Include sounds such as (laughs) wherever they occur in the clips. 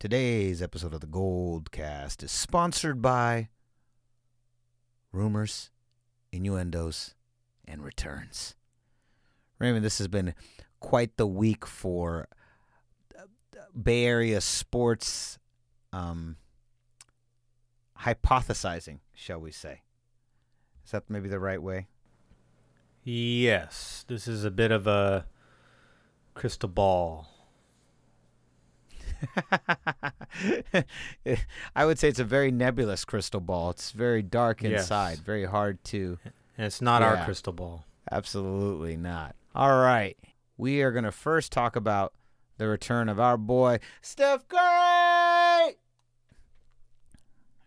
Today's episode of the Goldcast is sponsored by rumors, innuendos, and returns. Raymond, this has been quite the week for uh, Bay Area sports um, hypothesizing, shall we say. Is that maybe the right way? Yes, this is a bit of a crystal ball. (laughs) I would say it's a very nebulous crystal ball. It's very dark Yes. inside, very hard to. And it's not Yeah. our crystal ball. Absolutely not. All right. We are going to first talk about the return of our boy, Steph Curry.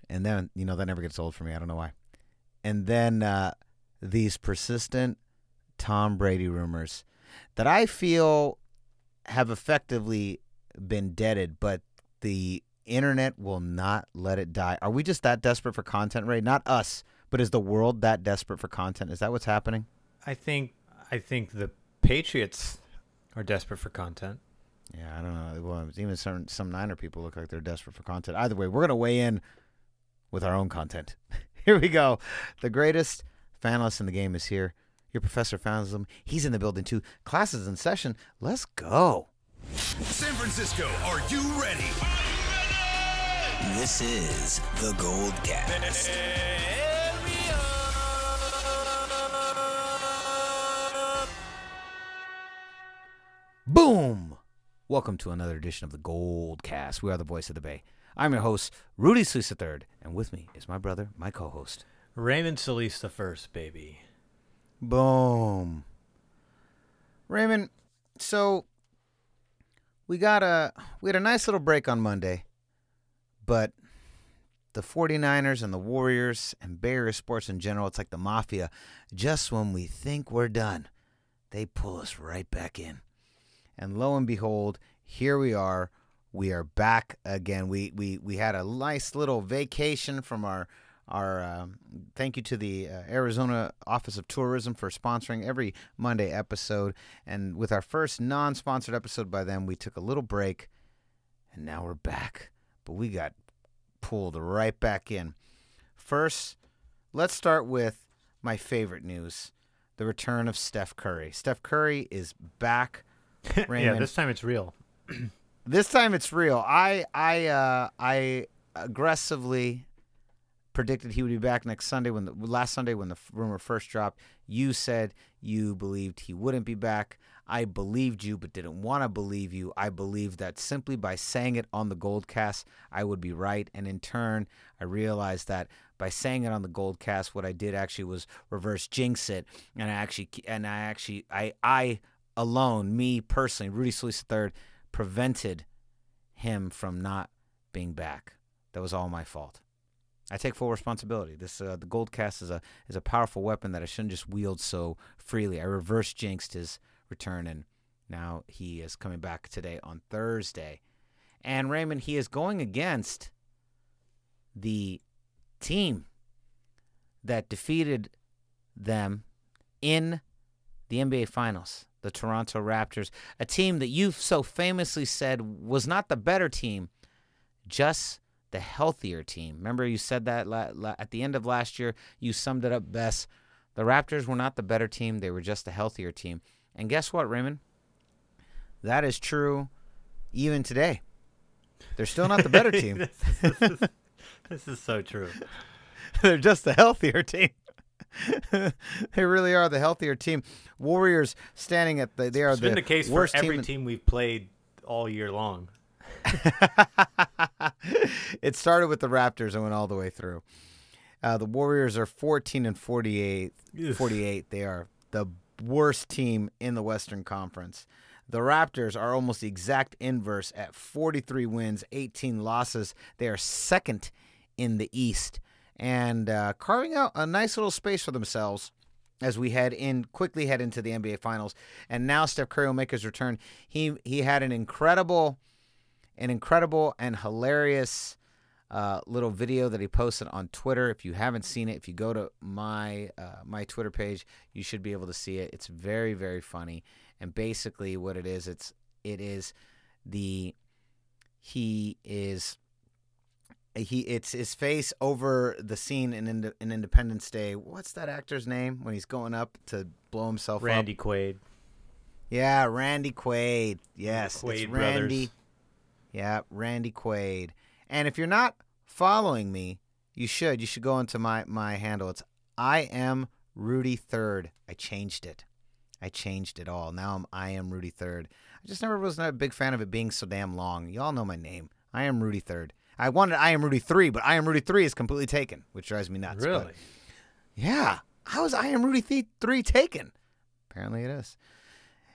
And then, you know, that never gets old for me. I don't know why. And then uh, these persistent Tom Brady rumors that I feel have effectively been deaded, but the internet will not let it die. Are we just that desperate for content, Ray? Not us, but is the world that desperate for content? Is that what's happening? I think I think the Patriots are desperate for content. Yeah, I don't know. Well, even some some Niner people look like they're desperate for content. Either way, we're gonna weigh in with our own content. (laughs) here we go. The greatest fanalist in the game is here. Your professor Fanalism. He's in the building too. Classes in session. Let's go. San Francisco, are you ready? This is the Gold Cast. Boom! Welcome to another edition of the Gold Cast. We are the voice of the Bay. I'm your host, Rudy Solis III, and with me is my brother, my co-host. Raymond Solis the first, baby. Boom. Raymond, so we got a we had a nice little break on Monday, but the 49ers and the Warriors and Bay Area sports in general, it's like the mafia. Just when we think we're done, they pull us right back in. And lo and behold, here we are. We are back again. We we we had a nice little vacation from our our um, thank you to the uh, Arizona Office of Tourism for sponsoring every Monday episode. And with our first non-sponsored episode by them, we took a little break, and now we're back. But we got pulled right back in. First, let's start with my favorite news: the return of Steph Curry. Steph Curry is back. (laughs) yeah, this time it's real. This time it's real. I I uh, I aggressively predicted he would be back next Sunday when the last Sunday when the rumor first dropped. You said you believed he wouldn't be back. I believed you, but didn't want to believe you. I believed that simply by saying it on the Goldcast, I would be right. And in turn, I realized that by saying it on the Goldcast, what I did actually was reverse jinx it, and I actually and I actually I I alone, me personally, Rudy Solis III, prevented him from not being back. That was all my fault. I take full responsibility. This uh, the gold cast is a is a powerful weapon that I shouldn't just wield so freely. I reverse jinxed his return, and now he is coming back today on Thursday. And Raymond, he is going against the team that defeated them in the NBA Finals, the Toronto Raptors, a team that you've so famously said was not the better team, just the healthier team. Remember, you said that la- la- at the end of last year. You summed it up best. The Raptors were not the better team; they were just the healthier team. And guess what, Raymond? That is true even today. They're still not the better (laughs) team. this, is, this is- this is so true. (laughs) They're just the healthier team. (laughs) they really are the healthier team. Warriors standing at the they are It's the been the case for every team. team we've played all year long. (laughs) it started with the Raptors and went all the way through. Uh, the Warriors are 14 and 48. Ugh. 48. They are the worst team in the Western Conference. The Raptors are almost the exact inverse at 43 wins, 18 losses. They are second in the East and uh, carving out a nice little space for themselves as we head in quickly head into the NBA Finals. And now Steph Curry will make his return. He he had an incredible, an incredible and hilarious uh, little video that he posted on Twitter. If you haven't seen it, if you go to my uh, my Twitter page, you should be able to see it. It's very very funny. And basically, what it is, it's it is the he is he it's his face over the scene in, Inde- in Independence Day. What's that actor's name when he's going up to blow himself up? Randy Quaid. Yeah, Randy Quaid. Yes, it's Randy. brothers. Yeah, Randy Quaid. And if you're not following me, you should. You should go into my my handle. It's I am Rudy Third. I changed it. I changed it all. Now I'm I am Rudy Third. I just never was not a big fan of it being so damn long. Y'all know my name. I am Rudy Third. I wanted I am Rudy Three, but I am Rudy Three is completely taken, which drives me nuts. but- Really? yeah. How is I am Rudy 3 taken? Apparently it is.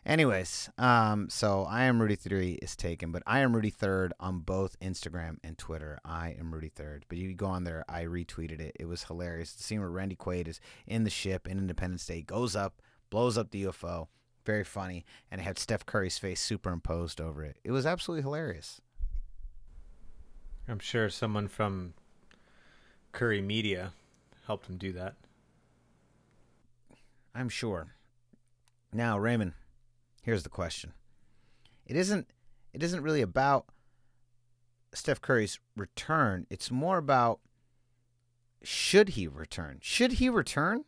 Anyways, um, so I am Rudy 3 is taken, but I am Rudy 3rd on both Instagram and Twitter. I am Rudy 3rd. But you go on there, I retweeted it. It was hilarious. The scene where Randy Quaid is in the ship in Independence Day, goes up, blows up the UFO. Very funny. And it had Steph Curry's face superimposed over it. It was absolutely hilarious. I'm sure someone from Curry Media helped him do that. I'm sure. Now, Raymond, here's the question. It isn't it isn't really about Steph Curry's return. It's more about should he return? Should he return?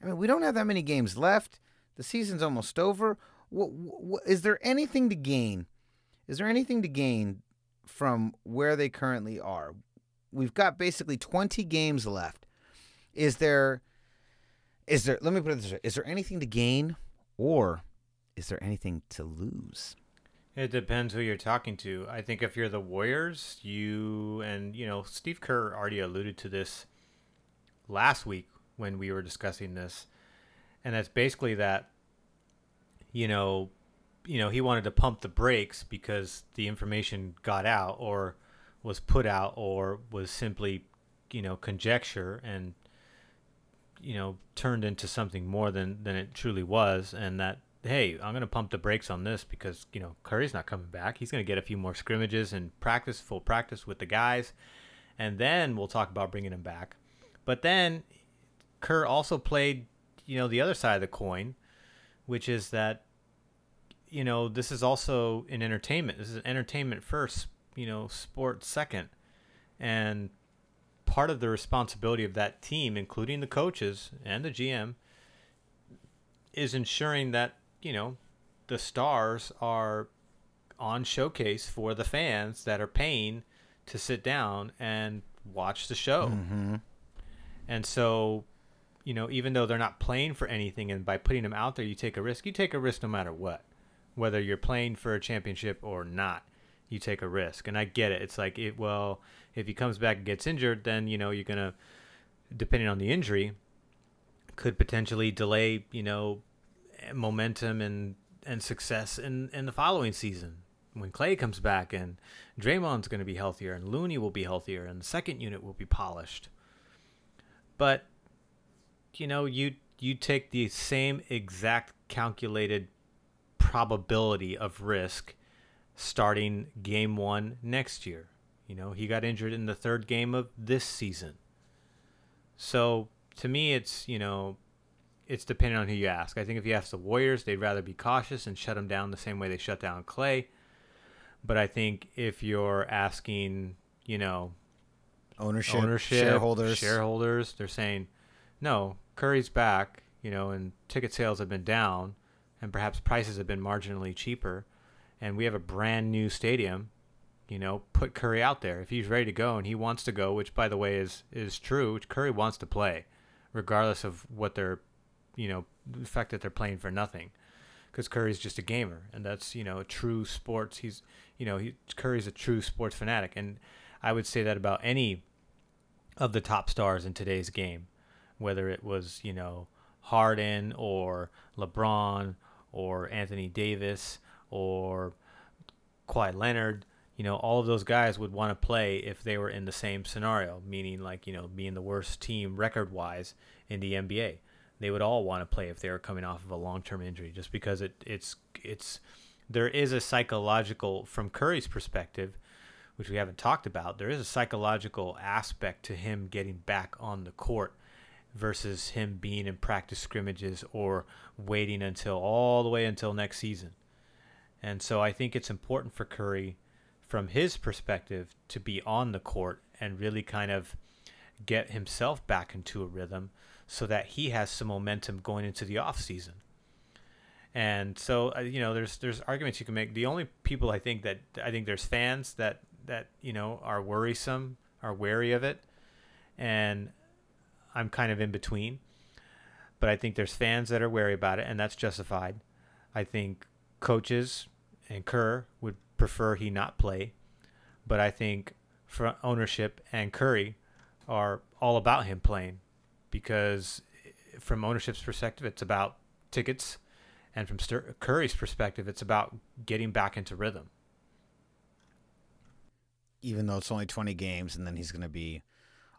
I mean, we don't have that many games left. The season's almost over. What, what, is there anything to gain? Is there anything to gain from where they currently are? We've got basically 20 games left. Is there is there let me put it this way is there anything to gain or is there anything to lose It depends who you're talking to. I think if you're the Warriors, you and you know Steve Kerr already alluded to this last week when we were discussing this, and that's basically that. You know, you know he wanted to pump the brakes because the information got out or was put out or was simply, you know, conjecture and you know turned into something more than than it truly was and that hey i'm going to pump the brakes on this because you know curry's not coming back. He's going to get a few more scrimmages and practice full practice with the guys and then we'll talk about bringing him back. But then kerr also played you know the other side of the coin which is that you know this is also an entertainment. This is an entertainment first you know sport second. And part of the responsibility of that team, including the coaches and the GM, is ensuring that, you know, the stars are on showcase for the fans that are paying to sit down and watch the show. Mm-hmm. And so, you know, even though they're not playing for anything, and by putting them out there, you take a risk. You take a risk no matter what, whether you're playing for a championship or not. You take a risk, and I get it. It's like, it, well, if he comes back and gets injured, then you know you're gonna, depending on the injury, could potentially delay, you know, momentum and and success in in the following season when Clay comes back and Draymond's going to be healthier and Looney will be healthier and the second unit will be polished. But you know, you you take the same exact calculated probability of risk starting game 1 next year. You know, he got injured in the third game of this season. So, to me it's, you know, it's dependent on who you ask. I think if you ask the Warriors, they'd rather be cautious and shut him down the same way they shut down Clay. But I think if you're asking, you know, ownership, ownership, shareholders shareholders, they're saying, no, Curry's back, you know, and ticket sales have been down, and perhaps prices have been marginally cheaper, and we have a brand new stadium. You know, put Curry out there if he's ready to go and he wants to go, which by the way is is true. Curry wants to play, regardless of what they're, you know, the fact that they're playing for nothing, because Curry's just a gamer, and that's you know a true sports. He's you know he Curry's a true sports fanatic, and I would say that about any of the top stars in today's game, whether it was you know Harden or LeBron or Anthony Davis or Kawhi Leonard. You know, all of those guys would want to play if they were in the same scenario, meaning like you know being the worst team record-wise in the NBA. They would all want to play if they were coming off of a long-term injury, just because it it's it's there is a psychological from Curry's perspective which we haven't talked about, there is a psychological aspect to him getting back on the court versus him being in practice scrimmages or waiting until all the way until next season. And so I think it's important for Curry from his perspective to be on the court and really kind of get himself back into a rhythm so that he has some momentum going into the off season. And so uh, you know, there's there's arguments you can make. The only people I think that I think there's fans that that you know are worrisome, are wary of it, and I'm kind of in between. But I think there's fans that are wary about it, and that's justified. I think coaches and Kerr would prefer he not play, but I think for ownership and Curry are all about him playing because eh, from ownership's perspective, it's about tickets, and from Stur- Curry's perspective, it's about getting back into rhythm. Even though it's only 20 games, and then he's going to be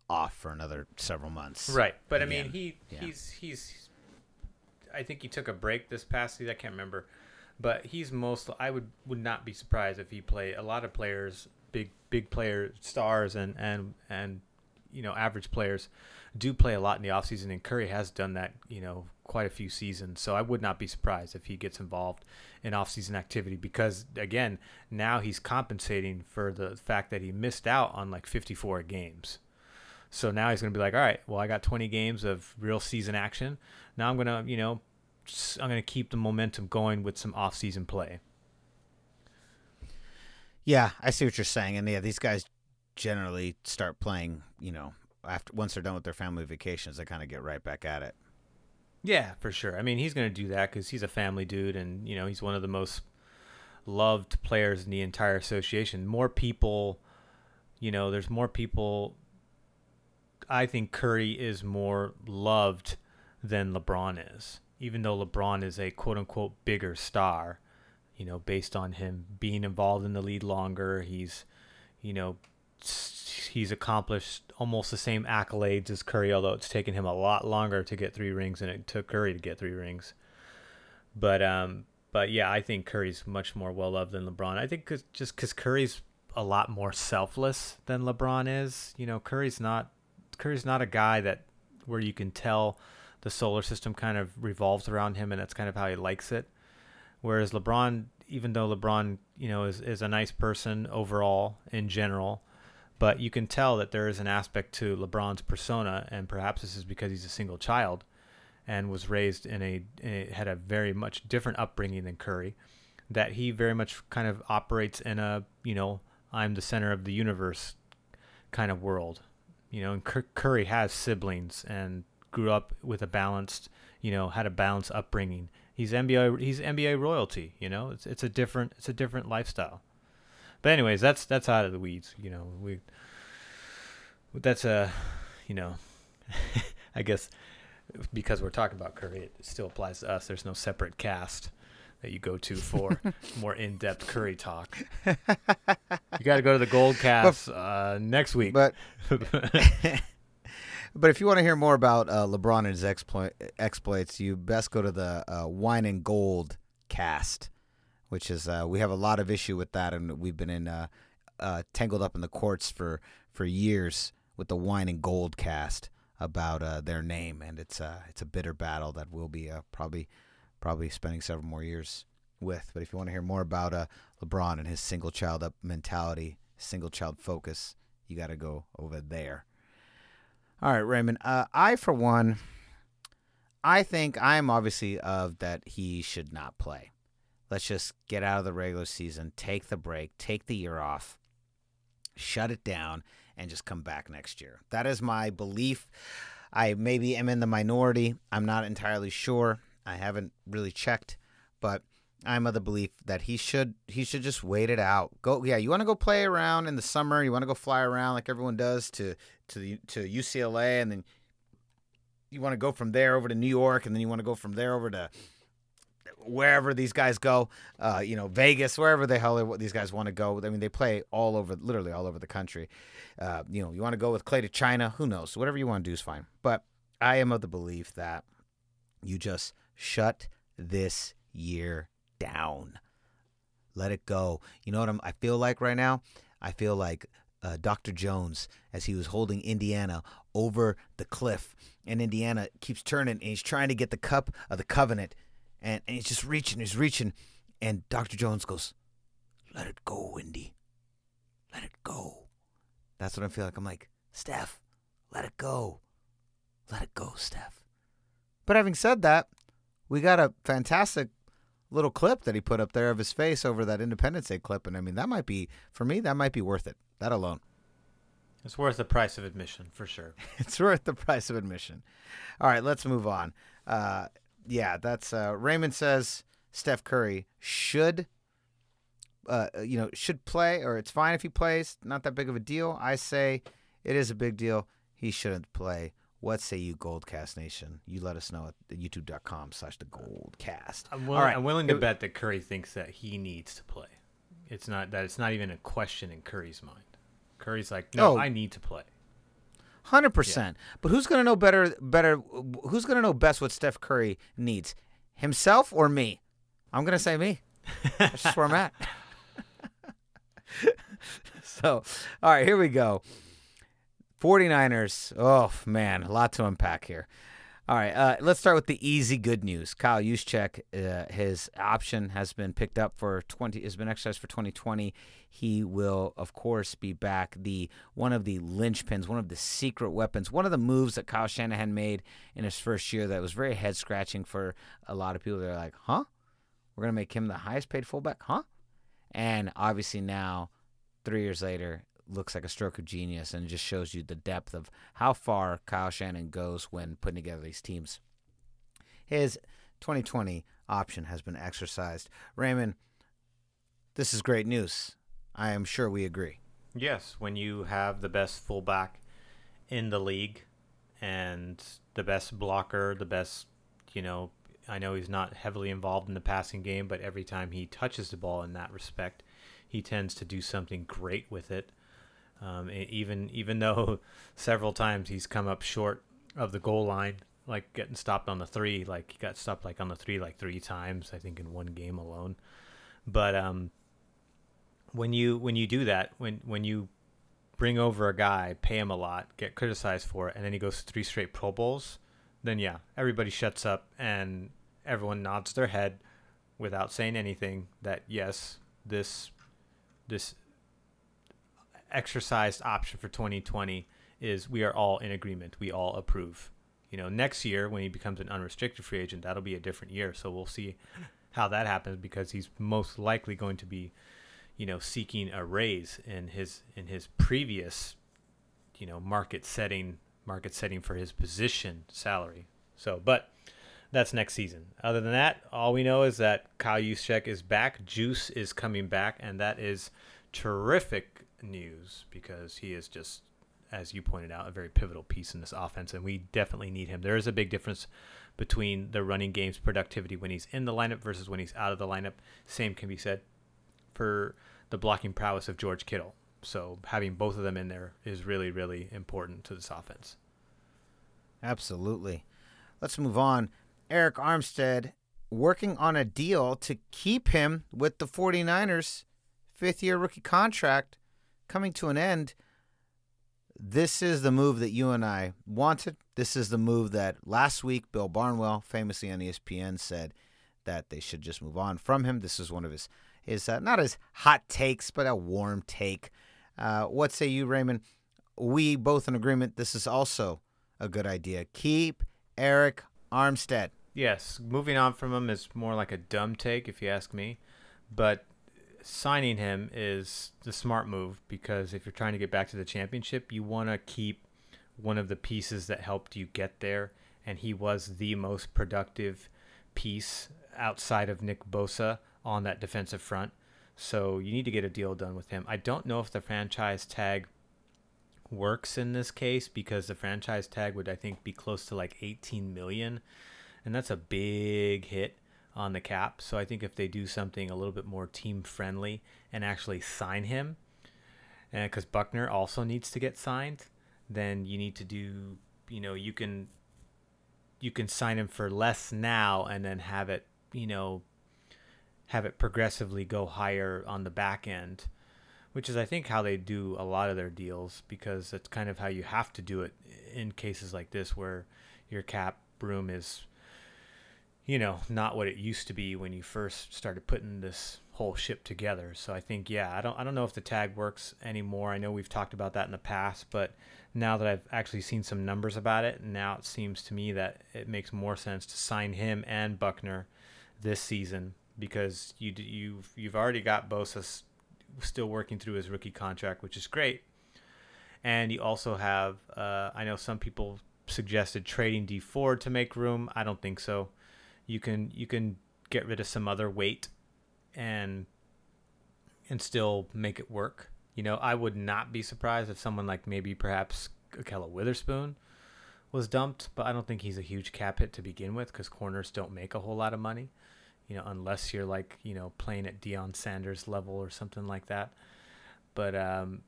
off for another several months. Right, but I mean, he yeah. he's he's. I think he took a break this past season. I can't remember, but he's most. I would would not be surprised if he played a lot of players, big big player stars, and and and you know average players do play a lot in the offseason and Curry has done that, you know, quite a few seasons. So I would not be surprised if he gets involved in offseason activity because again, now he's compensating for the fact that he missed out on like 54 games. So now he's going to be like, all right, well, I got 20 games of real season action. Now I'm going to, you know, I'm going to keep the momentum going with some off-season play. Yeah, I see what you're saying, and yeah, these guys generally start playing. You know, after once they're done with their family vacations, they kind of get right back at it. Yeah, for sure. I mean, he's going to do that because he's a family dude, and you know, he's one of the most loved players in the entire association. More people, you know, there's more people. I think Curry is more loved than LeBron is, even though LeBron is a quote unquote bigger star. You know, based on him being involved in the lead longer, he's, you know, he's accomplished almost the same accolades as Curry, although it's taken him a lot longer to get three rings than it took Curry to get three rings. But um, but yeah, I think Curry's much more well loved than LeBron. I think cause, just because Curry's a lot more selfless than LeBron is. You know, Curry's not Curry's not a guy that where you can tell the solar system kind of revolves around him, and that's kind of how he likes it. Whereas LeBron, even though LeBron, you know, is, is a nice person overall in general, but you can tell that there is an aspect to LeBron's persona, and perhaps this is because he's a single child and was raised in a, in a had a very much different upbringing than Curry, that he very much kind of operates in a you know I'm the center of the universe kind of world, you know. And Cur- Curry has siblings and grew up with a balanced, you know, had a balanced upbringing. He's NBA he's NBA royalty, you know. It's it's a different it's a different lifestyle. But anyways, that's that's out of the weeds, you know. We that's a, you know, (laughs) I guess because we're talking about Curry, it still applies to us. There's no separate cast that you go to for (laughs) more in-depth Curry talk. You got to go to the Gold Cast uh, next week. But (laughs) but if you want to hear more about uh, LeBron and his exploit, exploits, you best go to the uh, Wine and Gold cast, which is uh, we have a lot of issue with that, and we've been in uh, uh, tangled up in the courts for for years with the Wine and Gold cast about uh, their name, and it's uh, it's a bitter battle that we'll be uh, probably probably spending several more years with. But if you want to hear more about LeBron and his single child up mentality, single child focus, you got to go over there. All right, Raymond. I, for one, I think I'm obviously of that he should not play. Let's just get out of the regular season, take the break, take the year off, shut it down, and just come back next year. That is my belief. I maybe am in the minority. I'm not entirely sure. I haven't really checked, but I'm of the belief that he should he should just wait it out. Go yeah, you want to go play around in the summer, you want to go fly around like everyone does to to the to UCLA and then you want to go from there over to New York and then you want to go from there over to wherever these guys go, uh, you know, Vegas, wherever the hell these guys want to go. I mean, they play all over, literally all over the country. Uh, you know, you want to go with Clay to China, who knows? Whatever you want to do is fine. But I am of the belief that you just shut this year down. Let it go. You know what I'm, I feel like right now? I feel like uh, Dr. Jones as he was holding Indiana over the cliff, and Indiana keeps turning, and he's trying to get the cup of the covenant, and, and he's just reaching, he's reaching, and Dr. Jones goes, "Let it go, Wendy. let it go. That's what I feel like. I'm like, Steph, let it go. Let it go, Steph. But having said that, we got a fantastic little clip that he put up there of his face over that Independence Day clip. And I mean, that might be, for me, that might be worth it. That alone. It's worth the price of admission for sure. (laughs) it's worth the price of admission. All right, let's move on. Uh, yeah, that's uh, Raymond says Steph Curry should, uh, you know, should play, or it's fine if he plays. Not that big of a deal. I say it is a big deal. He shouldn't play. What say you, Goldcast Nation? You let us know at youtube.com slash the Goldcast. I'm, will- All right. I'm willing to It- bet that Curry thinks that he needs to play. It's not that it's not even a question in Curry's mind. Curry's like, no, Oh. I need to play. Hundred percent. But who's gonna know better? Better. Who's gonna know best what Steph Curry needs? Himself or me? I'm gonna say me. That's just where I'm at. (laughs) (laughs) so, all right, here we go. 49ers. Oh man, a lot to unpack here. All right, uh, let's start with the easy good news. Kyle Juszczyk, uh, his option has been picked up for 20. Has been exercised for 2020. He will, of course, be back. The one of the linchpins, one of the secret weapons, one of the moves that Kyle Shanahan made in his first year that was very head scratching for a lot of people. They're like, "Huh? We're gonna make him the highest paid fullback? Huh?" And obviously now, three years later, looks like a stroke of genius and it just shows you the depth of how far Kyle Shanahan goes when putting together these teams. His 2020 option has been exercised. Raymond, this is great news. I am sure we agree. Yes, when you have the best fullback in the league and the best blocker, the best, you know, I know he's not heavily involved in the passing game, but every time he touches the ball in that respect, he tends to do something great with it. Um, even even though (laughs) several times he's come up short of the goal line, like getting stopped on the three, like he got stopped like on the three like three times, I think in one game alone. But um, when you when you do that, when when you bring over a guy, pay him a lot, get criticized for it, and then he goes to three straight Pro Bowls, then yeah, everybody shuts up and everyone nods their head without saying anything that yes, this this exercised option for 2020 is we are all in agreement. We all approve. You know, next year when he becomes an unrestricted free agent, that'll be a different year. So we'll see how that happens because he's most likely going to be, you know, seeking a raise in his in his previous, you know, market setting market setting for his position salary. So, but that's next season. Other than that, all we know is that Kyle Juszczyk is back. Juice is coming back, and that is terrific news because he is just, as you pointed out, a very pivotal piece in this offense, and we definitely need him. There is a big difference between the running game's productivity when he's in the lineup versus when he's out of the lineup. Same can be said for the blocking prowess of George Kittle. So having both of them in there is really, really important to this offense. Absolutely. Let's move on. Arik Armstead working on a deal to keep him with the 49ers, fifth year rookie contract coming to an end. This is the move that you and I wanted. This is the move that last week Bill Barnwell, famously on ESPN, said that they should just move on from him. This is one of his, his uh, not his hot takes, but a warm take. Uh, what say you, Raymond? We both in agreement. This is also a good idea. Keep Arik Armstead. Yes, moving on from him is more like a dumb take, if you ask me. But signing him is the smart move because if you're trying to get back to the championship, you want to keep one of the pieces that helped you get there. And he was the most productive piece outside of Nick Bosa on that defensive front. So you need to get a deal done with him. I don't know if the franchise tag works in this case because the franchise tag would I think be close to like 18 million and that's a big hit on the cap. So I think if they do something a little bit more team friendly and actually sign him, uh, because Buckner also needs to get signed, then you need to do, you know, you can you can sign him for less now and then have it, you know, have it progressively go higher on the back end, which is I think how they do a lot of their deals because that's kind of how you have to do it in cases like this where your cap room is you know, not what it used to be when you first started putting this whole ship together. So I think yeah, I don't I don't know if the tag works anymore. I know we've talked about that in the past, but now that I've actually seen some numbers about it, now it seems to me that it makes more sense to sign him and Buckner this season because you you've you've already got Bosa still working through his rookie contract, which is great, and you also have uh, I know some people suggested trading D Ford to make room. I don't think so. You can you can get rid of some other weight and and still make it work. You know, I would not be surprised if someone like maybe perhaps Ahkello Witherspoon was dumped, but I don't think he's a huge cap hit to begin with because corners don't make a whole lot of money. You know, unless you're like you know playing at Deion Sanders level or something like that. But um,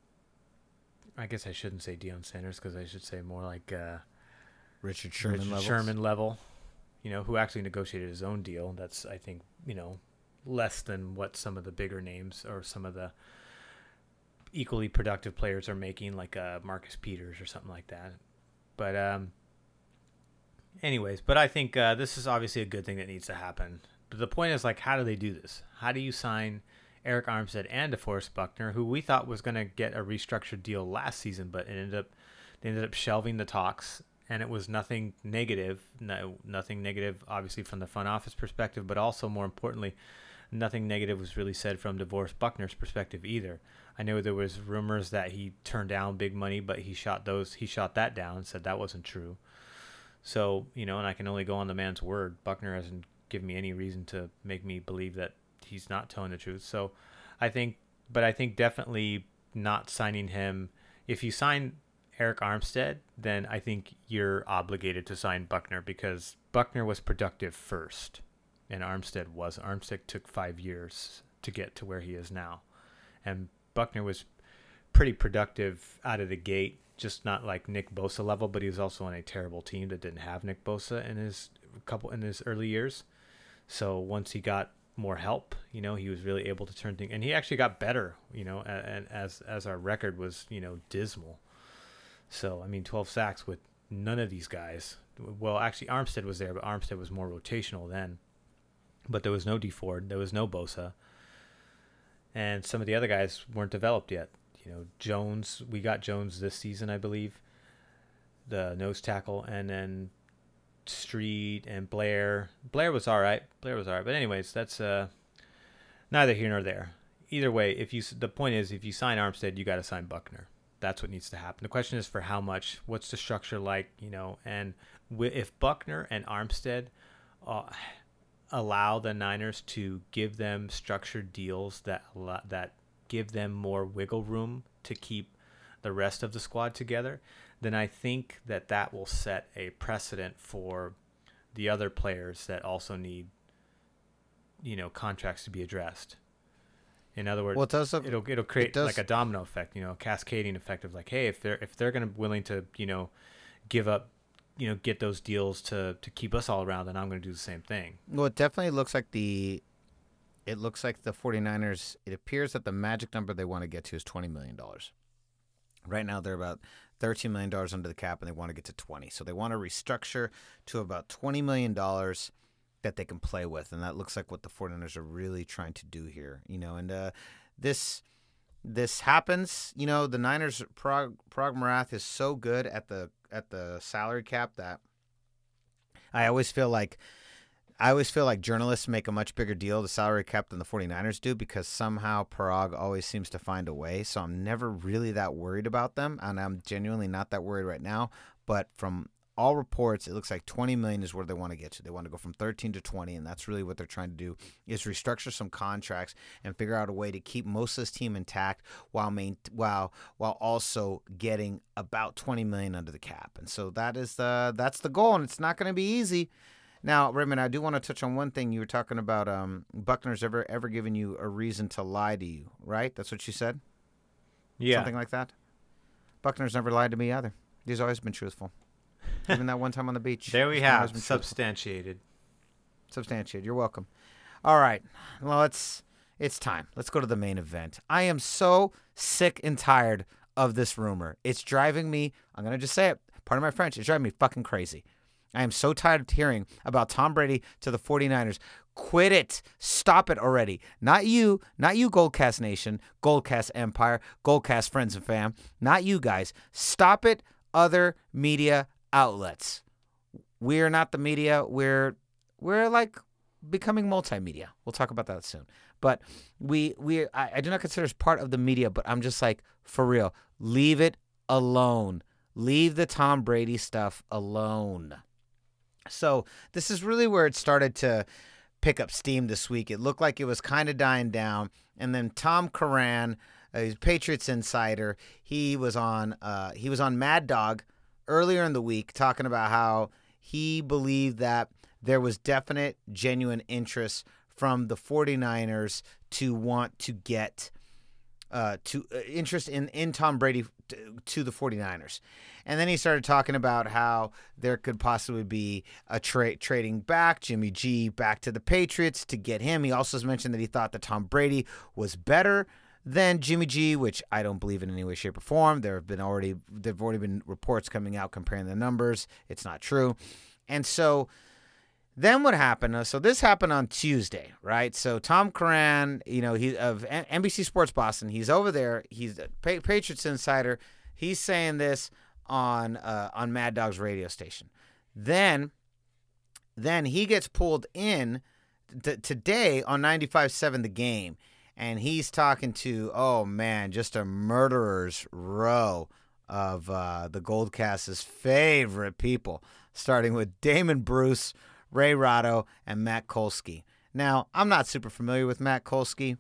I guess I shouldn't say Deion Sanders because I should say more like uh, Richard Sherman Richard levels. Sherman level. You know, who actually negotiated his own deal. That's I think you know less than what some of the bigger names or some of the equally productive players are making, like uh, Marcus Peters or something like that. But um, anyways, but I think uh, this is obviously a good thing that needs to happen. But the point is, like, how do they do this? How do you sign Arik Armstead and DeForest Buckner, who we thought was going to get a restructured deal last season, but it ended up they ended up shelving the talks, and it was nothing negative, no, nothing negative, obviously from the front office perspective, but also more importantly, nothing negative was really said from DeForest Buckner's perspective either. I know there was rumors that he turned down big money, but he shot those he shot that down, said that wasn't true. So, you know, and I can only go on the man's word. Buckner hasn't given me any reason to make me believe that he's not telling the truth. So, I think but I think definitely not signing him if you sign Arik Armstead, then I think you're obligated to sign Buckner because Buckner was productive first and Armstead was. Armstead took five years to get to where he is now, and Buckner was pretty productive out of the gate. Just not like Nick Bosa level, but he was also on a terrible team that didn't have Nick Bosa in his couple in his early years. So once he got more help, you know, he was really able to turn things, and he actually got better. You know, and as as our record was, you know, dismal. So I mean, 12 sacks with none of these guys. Well, actually, Armstead was there, but Armstead was more rotational then but there was no D Ford, there was no Bosa, and some of the other guys weren't developed yet. You know, Jones, we got Jones this season, I believe, the nose tackle, and then Street and Blair. Blair was all right. Blair was all right, but anyways, that's uh, neither here nor there. Either way, if you the point is, if you sign Armstead, you got to sign Buckner. That's what needs to happen. The question is for how much. What's the structure like? You know, and wi- if Buckner and Armstead. Uh, allow the Niners to give them structured deals that that give them more wiggle room to keep the rest of the squad together, then I think that that will set a precedent for the other players that also need you know contracts to be addressed. In other words, Well, it does look- it'll it'll create does- like a domino effect, you know, a cascading effect of like, hey, if they're if they're gonna willing to you know give up, you know, get those deals to to keep us all around, then I'm gonna do the same thing. Well, it definitely looks like the it looks like the 49ers it appears that the magic number they want to get to is 20 million dollars. Right now they're about 13 million dollars under the cap and they want to get to 20. So they want to restructure to about 20 million dollars that they can play with and that looks like what the 49ers are really trying to do here, you know, and uh this this happens, you know, the Niners Paraag Paraag Marathe is so good at the at the salary cap that I always feel like I always feel like journalists make a much bigger deal of the salary cap than the 49ers do because somehow Paraag always seems to find a way. So I'm never really that worried about them, and I'm genuinely not that worried right now. But from all reports, it looks like 20 million is where they want to get to. They want to go from 13 to 20, and that's really what they're trying to do is restructure some contracts and figure out a way to keep most of this team intact while main while while also getting about 20 million under the cap. And so that is the that's the goal, and it's not going to be easy. Now, Raymond, I do want to touch on one thing you were talking about. Um, Buckner's ever ever given you a reason to lie to you, right? That's what you said. Yeah. something like that. Buckner's never lied to me either. He's always been truthful. (laughs) Even that one time on the beach. There we have substantiated. substantiated. You're welcome. All right. Well, it's it's time. Let's go to the main event. I am so sick and tired of this rumor. It's driving me. I'm gonna just say it. Pardon my French. It's driving me fucking crazy. I am so tired of hearing about Tom Brady to the 49ers. Quit it. Stop it already. Not you, not you, Goldcast Nation, Goldcast Empire, Goldcast Friends and Fam. Not you guys. Stop it, other media outlets. We're not the media. We're we're like becoming multimedia. We'll talk about that soon. But we we I, I do not consider us part of the media, but I'm just like, for real, leave it alone. Leave the Tom Brady stuff alone. So this is really where it started to pick up steam this week. It looked like it was kind of dying down, and then Tom Curran, he's Patriots insider, he was on uh, he was on Mad Dog earlier in the week talking about how he believed that there was definite, genuine interest from the 49ers to want to get uh, to uh, interest in in Tom Brady to, to the 49ers. And then he started talking about how there could possibly be a trade trading back Jimmy G back to the Patriots to get him. He also mentioned that he thought that Tom Brady was better than Jimmy G, which I don't believe in any way, shape, or form. There have been already there've already been reports coming out comparing the numbers. It's not true. And so then what happened? uh, So this happened on Tuesday, right? So Tom Curran, you know, he of NBC Sports Boston, he's over there. He's a Patriots insider. He's saying this on uh, on Mad Dog's radio station. Then, then he gets pulled in t- today on 95.7 The Game, and he's talking to oh man, just a murderer's row of uh, the Goldcast's favorite people, starting with Damon Bruce. Ray Ratto, and Matt Kolsky. Now, I'm not super familiar with Matt Kolsky.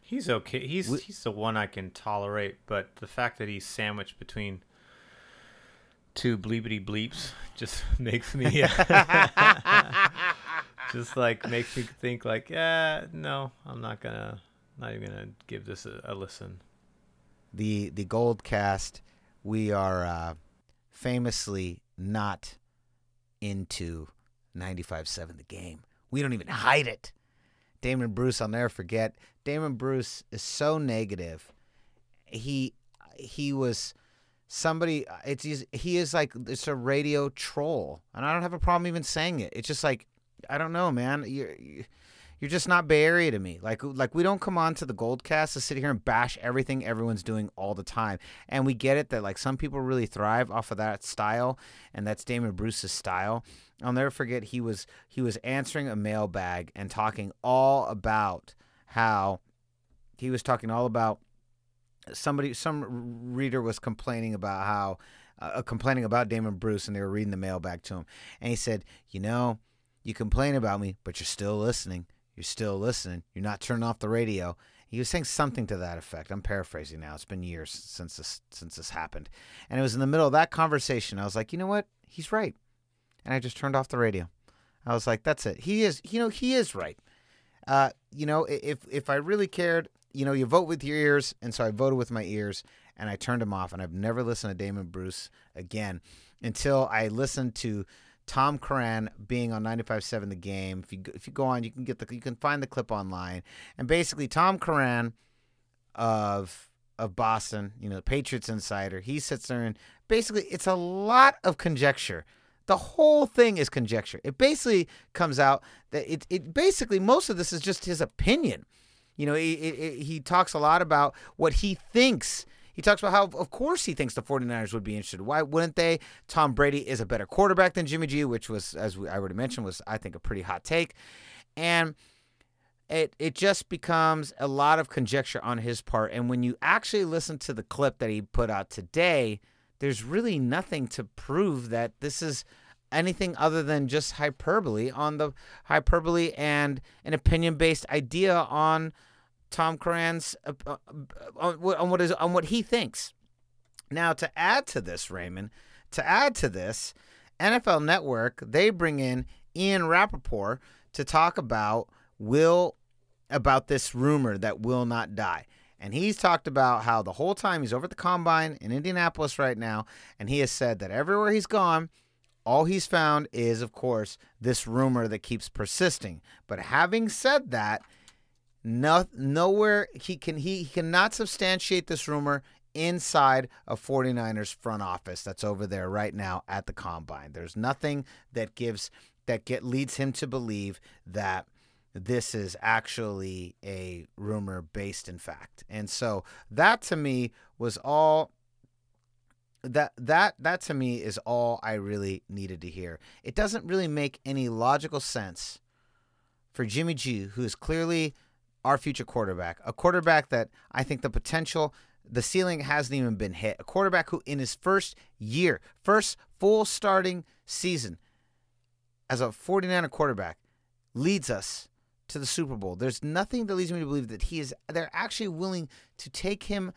He's okay. He's he's the one I can tolerate, but the fact that he's sandwiched between two bleepity bleeps just (laughs) makes me (laughs) just like makes me think like, yeah, no, I'm not gonna not even gonna give this a, a listen. The the Gold Cast, we are uh, famously not into 95.7 the game. We don't even hide it. Damon Bruce, I'll never forget. Damon Bruce is so negative. He he was somebody. It's he is like it's a radio troll, and I don't have a problem even saying it. It's just like I don't know, man. You're you're just not Bay Area to me. Like like we don't come on to the Goldcast to sit here and bash everything everyone's doing all the time. And we get it that like some people really thrive off of that style, and that's Damon Bruce's style. I'll never forget he was he was answering a mailbag and talking all about how he was talking all about somebody some reader was complaining about how uh, complaining about Damon Bruce and they were reading the mailbag to him and he said, "You know, you complain about me, but you're still listening. You're still listening. You're not turning off the radio." He was saying something to that effect. I'm paraphrasing now. It's been years since this since this happened. And it was in the middle of that conversation. I was like, "You know what? He's right." And I just turned off the radio. I was like, "That's it. He is, you know, he is right." Uh, you know, if if I really cared, you know, you vote with your ears, and so I voted with my ears, and I turned him off, and I've never listened to Damon Bruce again until I listened to Tom Curran being on 95.7 The Game. If you if you go on, you can get the you can find the clip online, and basically Tom Curran of of Boston, you know, the Patriots insider, he sits there and basically it's a lot of conjecture. The whole thing is conjecture. It basically comes out that it, it basically most of this is just his opinion. You know, he, he, he talks a lot about what he thinks. He talks about how, of course, he thinks the 49ers would be interested. Why wouldn't they? Tom Brady is a better quarterback than Jimmy G, which was, as I already mentioned, was, I think, a pretty hot take. And it it just becomes a lot of conjecture on his part. And when you actually listen to the clip that he put out today, there's really nothing to prove that this is anything other than just hyperbole on the hyperbole and an opinion based idea on Tom Curran's uh, uh, on, on what is on what he thinks. Now to add to this, Raymond, to add to this, NFL Network they bring in Ian Rapoport to talk about will about this rumor that will not die. And he's talked about how the whole time he's over at the combine in Indianapolis right now, and he has said that everywhere he's gone, all he's found is, of course, this rumor that keeps persisting. But having said that, no, nowhere he can he, he cannot substantiate this rumor inside a 49ers front office that's over there right now at the combine. There's nothing that gives that get leads him to believe that this is actually a rumor based in fact. And so that to me was all that that that to me is all I really needed to hear. It doesn't really make any logical sense for Jimmy G, who is clearly our future quarterback, a quarterback that I think the potential, the ceiling hasn't even been hit. A quarterback who, in his first year, first full starting season as a 49er quarterback, leads us to the Super Bowl. There's nothing that leads me to believe that he is. They're actually willing to take him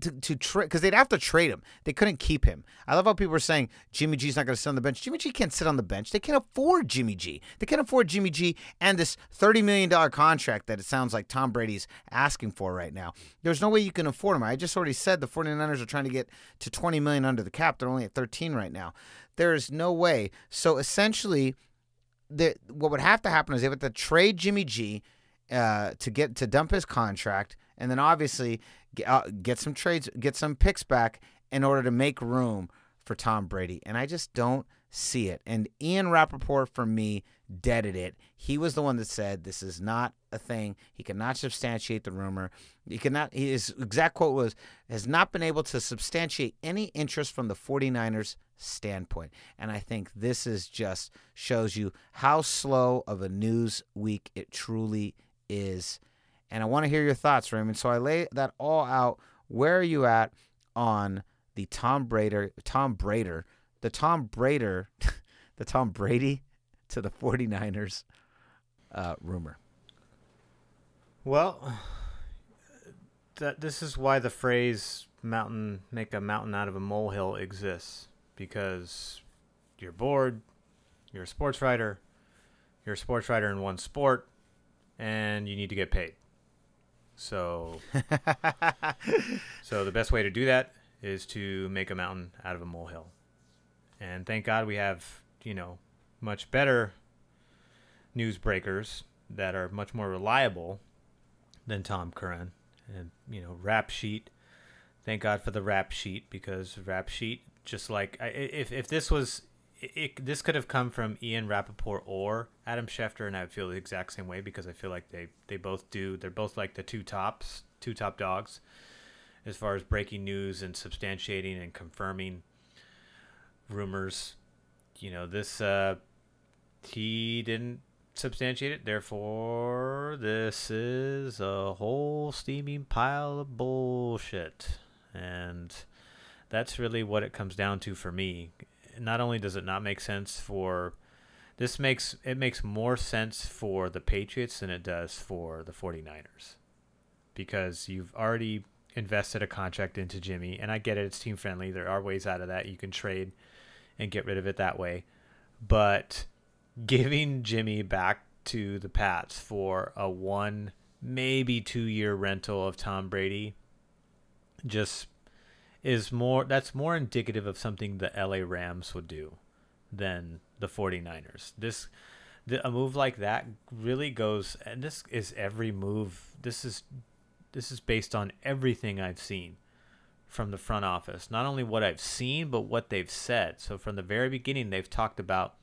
to, to trade because they'd have to trade him. They couldn't keep him. I love how people are saying Jimmy G's not going to sit on the bench. Jimmy G can't sit on the bench. They can't afford Jimmy G. They can't afford Jimmy G and this $30 million contract that it sounds like Tom Brady's asking for right now. There's no way you can afford him. I just already said the 49ers are trying to get to 20 million under the cap. They're only at 13 right now. There is no way. So essentially, the, what would have to happen is they would have to trade Jimmy G uh, to get to dump his contract, and then obviously get, uh, get some trades, get some picks back in order to make room for Tom Brady. And I just don't see it. And Ian Rapoport, for me, deaded it. He was the one that said this is not a thing. He cannot substantiate the rumor. He cannot, his exact quote was, has not been able to substantiate any interest from the 49ers standpoint. And I think this is just shows you how slow of a news week it truly is. And I want to hear your thoughts, Raymond. So I lay that all out. Where are you at on the Tom Brady, Tom Brader, the Tom Brader, (laughs) the Tom Brady to the 49ers uh, rumor? Well, that this is why the phrase "mountain make a mountain out of a molehill" exists because you're bored, you're a sports writer, you're a sports writer in one sport, and you need to get paid. So, (laughs) so the best way to do that is to make a mountain out of a molehill. And thank God we have, you know, much better news breakers that are much more reliable than Tom Curran. And, you know, Rap Sheet. Thank God for the Rap Sheet because Rap Sheet, just like, if, if this was, it, this could have come from Ian Rapoport or Adam Schefter, and I feel the exact same way because I feel like they, they both do, they're both like the two tops, two top dogs as far as breaking news and substantiating and confirming rumors. You know, this uh, he didn't substantiate it, therefore this is a whole steaming pile of bullshit. And that's really what it comes down to for me. Not only does it not make sense for this makes it makes more sense for the Patriots than it does for the 49ers. Because you've already invested a contract into Jimmy, and I get it, it's team friendly. There are ways out of that. You can trade and get rid of it that way. But giving Jimmy back to the Pats for a one, maybe two year rental of Tom Brady just is more that's more indicative of something the LA Rams would do than the 49ers. This the, a move like that really goes and this is every move. This is this is based on everything I've seen from the front office. Not only what I've seen, but what they've said. So from the very beginning, they've talked about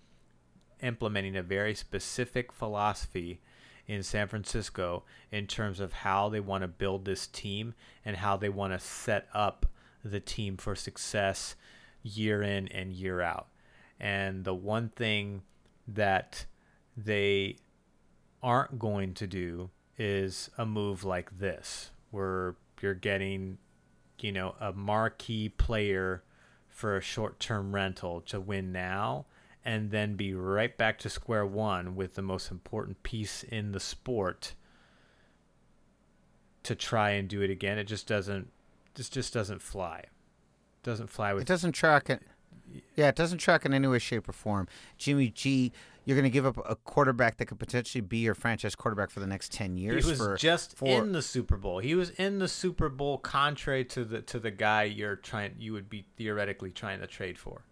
implementing a very specific philosophy in San Francisco in terms of how they want to build this team and how they want to set up the team for success year in and year out. And the one thing that they aren't going to do is a move like this, where you're getting, you know, a marquee player for a short term rental to win now and then be right back to square one with the most important piece in the sport to try and do it again. It just doesn't this just doesn't fly. Doesn't fly with It doesn't track it. Yeah, it doesn't track in any way, shape, or form. Jimmy G, you're going to give up a quarterback that could potentially be your franchise quarterback for the next ten years. He was for, just for, in the Super Bowl. He was in the Super Bowl, contrary to the to the guy you're trying you would be theoretically trying to trade for.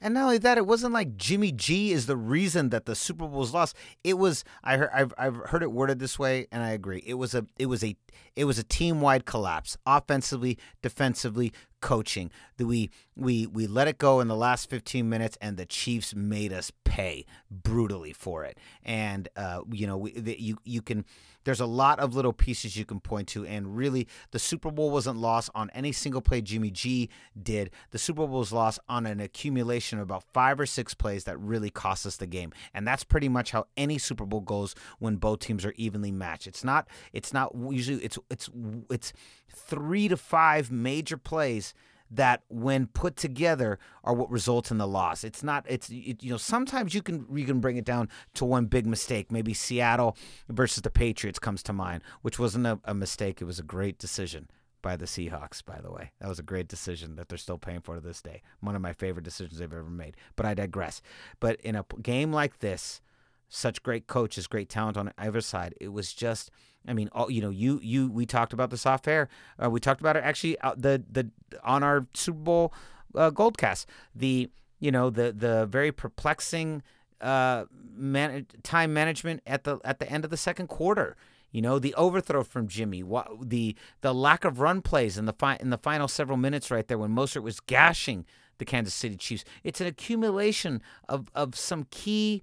And not only that, it wasn't like Jimmy G is the reason that the Super Bowl was lost. It was I heard I've, I've heard it worded this way, and I agree. It was a it was a it was a team wide collapse, offensively, defensively, coaching. We we we let it go in the last 15 minutes, and the Chiefs made us pay brutally for it. And uh, you know, we, the, you you can. There's a lot of little pieces you can point to, and really, the Super Bowl wasn't lost on any single play Jimmy G did. The Super Bowl was lost on an accumulation of about five or six plays that really cost us the game, and that's pretty much how any Super Bowl goes when both teams are evenly matched. It's not. It's not usually. It's it's it's three to five major plays that when put together are what results in the loss. It's not it's it, you know sometimes you can you can bring it down to one big mistake. Maybe Seattle versus the Patriots comes to mind, which wasn't a, a mistake. It was a great decision by the Seahawks, by the way. That was a great decision that they're still paying for to this day. One of my favorite decisions they've ever made. But I digress. But in a game like this, such great coaches, great talent on either side. It was just, I mean, all, you know, you you we talked about the soft air. Uh, we talked about it actually uh, the the on our Super Bowl uh, Goldcast. The you know the the very perplexing uh, man, time management at the at the end of the second quarter. You know the overthrow from Jimmy, wha- the the lack of run plays in the fi- in the final several minutes right there when Mostert was gashing the Kansas City Chiefs. It's an accumulation of of some key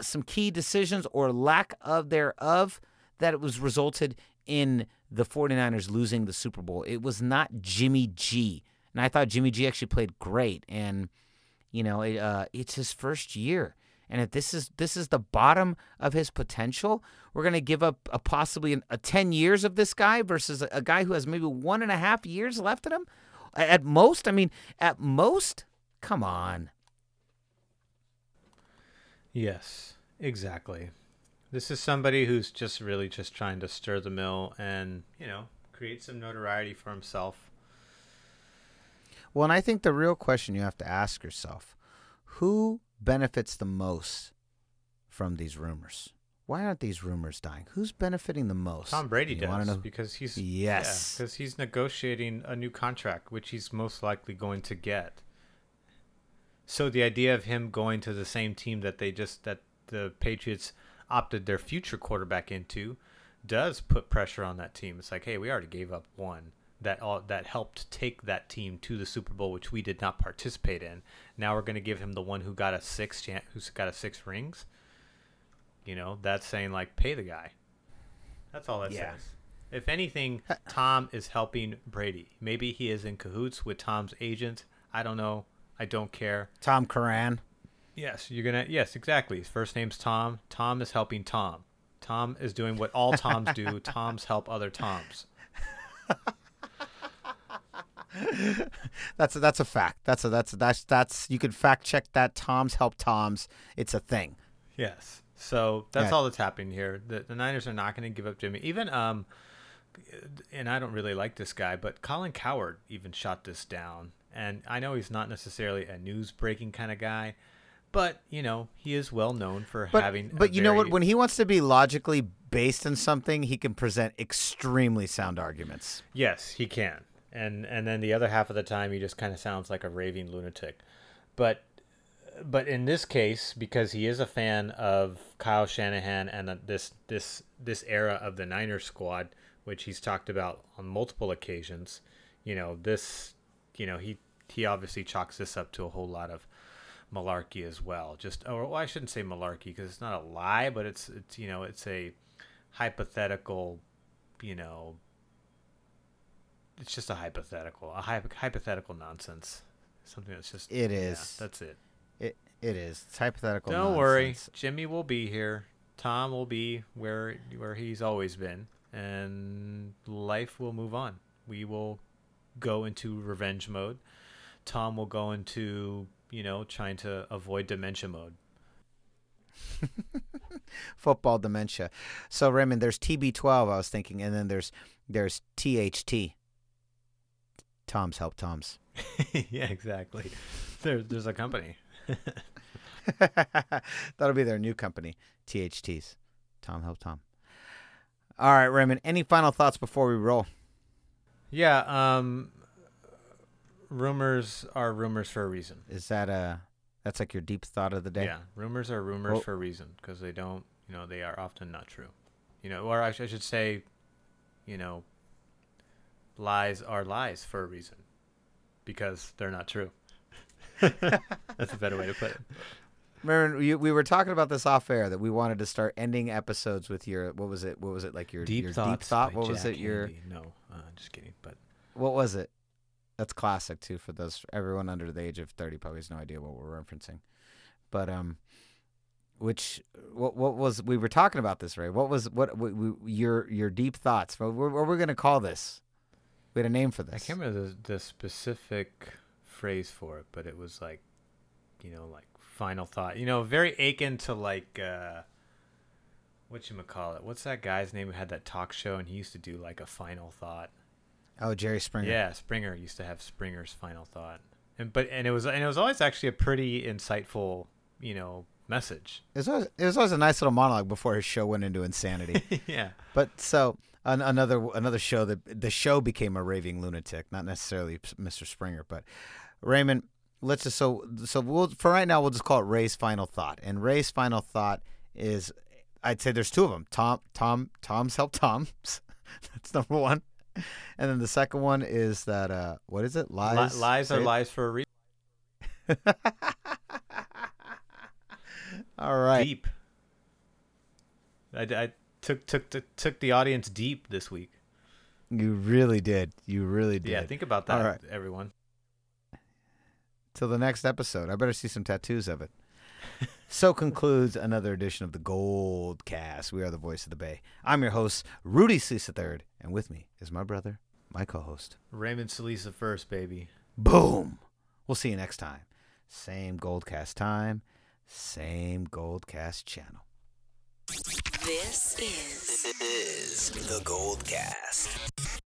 some key decisions or lack of thereof that it was resulted in the 49ers losing the Super Bowl. It was not Jimmy G. And I thought Jimmy G actually played great and you know, it, uh, it's his first year. And if this is this is the bottom of his potential, we're going to give up a possibly an, a ten years of this guy versus a, a guy who has maybe one and a half years left in him. At most, I mean, at most, come on. Yes, exactly. This is somebody who's just really just trying to stir the mill and, you know, create some notoriety for himself. Well, and I think the real question you have to ask yourself who benefits the most from these rumors? Why aren't these rumors dying? Who's benefiting the most? Tom Brady You does know? because he's Yes. because he's negotiating a new contract, which he's most likely going to get. So the idea of him going to the same team that they just that the Patriots opted their future quarterback into does put pressure on that team. It's like, hey, we already gave up one that all, that helped take that team to the Super Bowl, which we did not participate in. Now we're going to give him the one who got a six who's got a six rings. You know, that's saying like pay the guy. That's all that Yeah. says. If anything, uh, Tom is helping Brady. Maybe he is in cahoots with Tom's agent. I don't know. I don't care. Tom Curran. Yes, you're gonna. Yes, exactly. His first name's Tom. Tom is helping Tom. Tom is doing what all Toms do. (laughs) Toms help other Toms. That's a, that's a fact. That's a that's a, that's that's you can fact check that. Tom's help Tom's. It's a thing. Yes. So that's Yeah. all that's happening here. The, the Niners are not going to give up Jimmy. Even um, and I don't really like this guy, but Colin Cowherd even shot this down. And I know he's not necessarily a news breaking kind of guy, but you know he is well known for But having. but you know what? When he wants to be logically based in something, he can present extremely sound arguments. Yes, he can. And and then the other half of the time he just kind of sounds like a raving lunatic. But but in this case because he is a fan of Kyle Shanahan and this this this era of the Niners squad which he's talked about on multiple occasions, you know, this you know, he he obviously chalks this up to a whole lot of malarkey as well. Just or well, I shouldn't say malarkey because it's not a lie, but it's it's you know, it's a hypothetical, you know, it's just a hypothetical, a hy- hypothetical nonsense. Something that's just it is. yeah, that's it. It it is. It's hypothetical. Don't worry. Jimmy will be here. Tom will be where where he's always been, and life will move on. We will go into revenge mode. Tom will go into you know trying to avoid dementia mode. (laughs) Football dementia. So Raymond, there's TB12. I was thinking, and then there's there's THT. Tom's help Tom's. (laughs) yeah, exactly. There, there's a company. (laughs) That'll be their new company, THTs. Tom help Tom. All right, Raymond. Any final thoughts before we roll? Yeah. Um. Rumors are rumors for a reason. Is that a that's like your deep thought of the day? Yeah, rumors are rumors Well- for a reason because they don't, you know, they are often not true. You know, or I, sh- I should say, you know, lies are lies for a reason. because they're not true. (laughs) That's a better way to put it. Remember, you, we were talking about this off air that we wanted to start ending episodes with your what was it? What was it like your Deep your thoughts. deep thought? by What was Jack it? Your Handey. no, uh, just kidding. But what was it? That's classic too for those everyone under the age of thirty probably has no idea what we're referencing. But um, which what what was we were talking about this right What was what, what, what your your deep thoughts? What, what, what we're gonna call this? We had a name for this. I can't remember the, the specific phrase for it, but it was like, you know, like final thought. You know, very akin to like, uh, what you call it? What's that guy's name who had that talk show and he used to do like a final thought? Oh, Jerry Springer. Yeah, Springer used to have Springer's final thought, and but and it was and it was always actually a pretty insightful, you know, message. It was, always, it was always a nice little monologue before his show went into insanity. (laughs) yeah. But so an, another another show that the show became a raving lunatic, not necessarily Mr. Springer, but Raymond. Let's just so so we'll for right now we'll just call it Ray's final thought. And Ray's final thought is, I'd say there's two of them. Tom Tom Tom's help Tom's. (laughs) That's number one. (laughs) And then the second one is that uh what is it? Li- Lies. lies are lies for a reason. (laughs) All right. Deep. I, I took took took took the audience deep this week. You really did. You really did. Yeah, think about that, right. everyone. Till the next episode. I better see some tattoos of it. So concludes another edition of the Gold Cast. We are the voice of the Bay. I'm your host, Rudy Cisa III, and with me is my brother, my co-host. Raymond Salisa first, baby. Boom. We'll see you next time. Same Goldcast time, same Goldcast channel. This is, is the Gold Cast.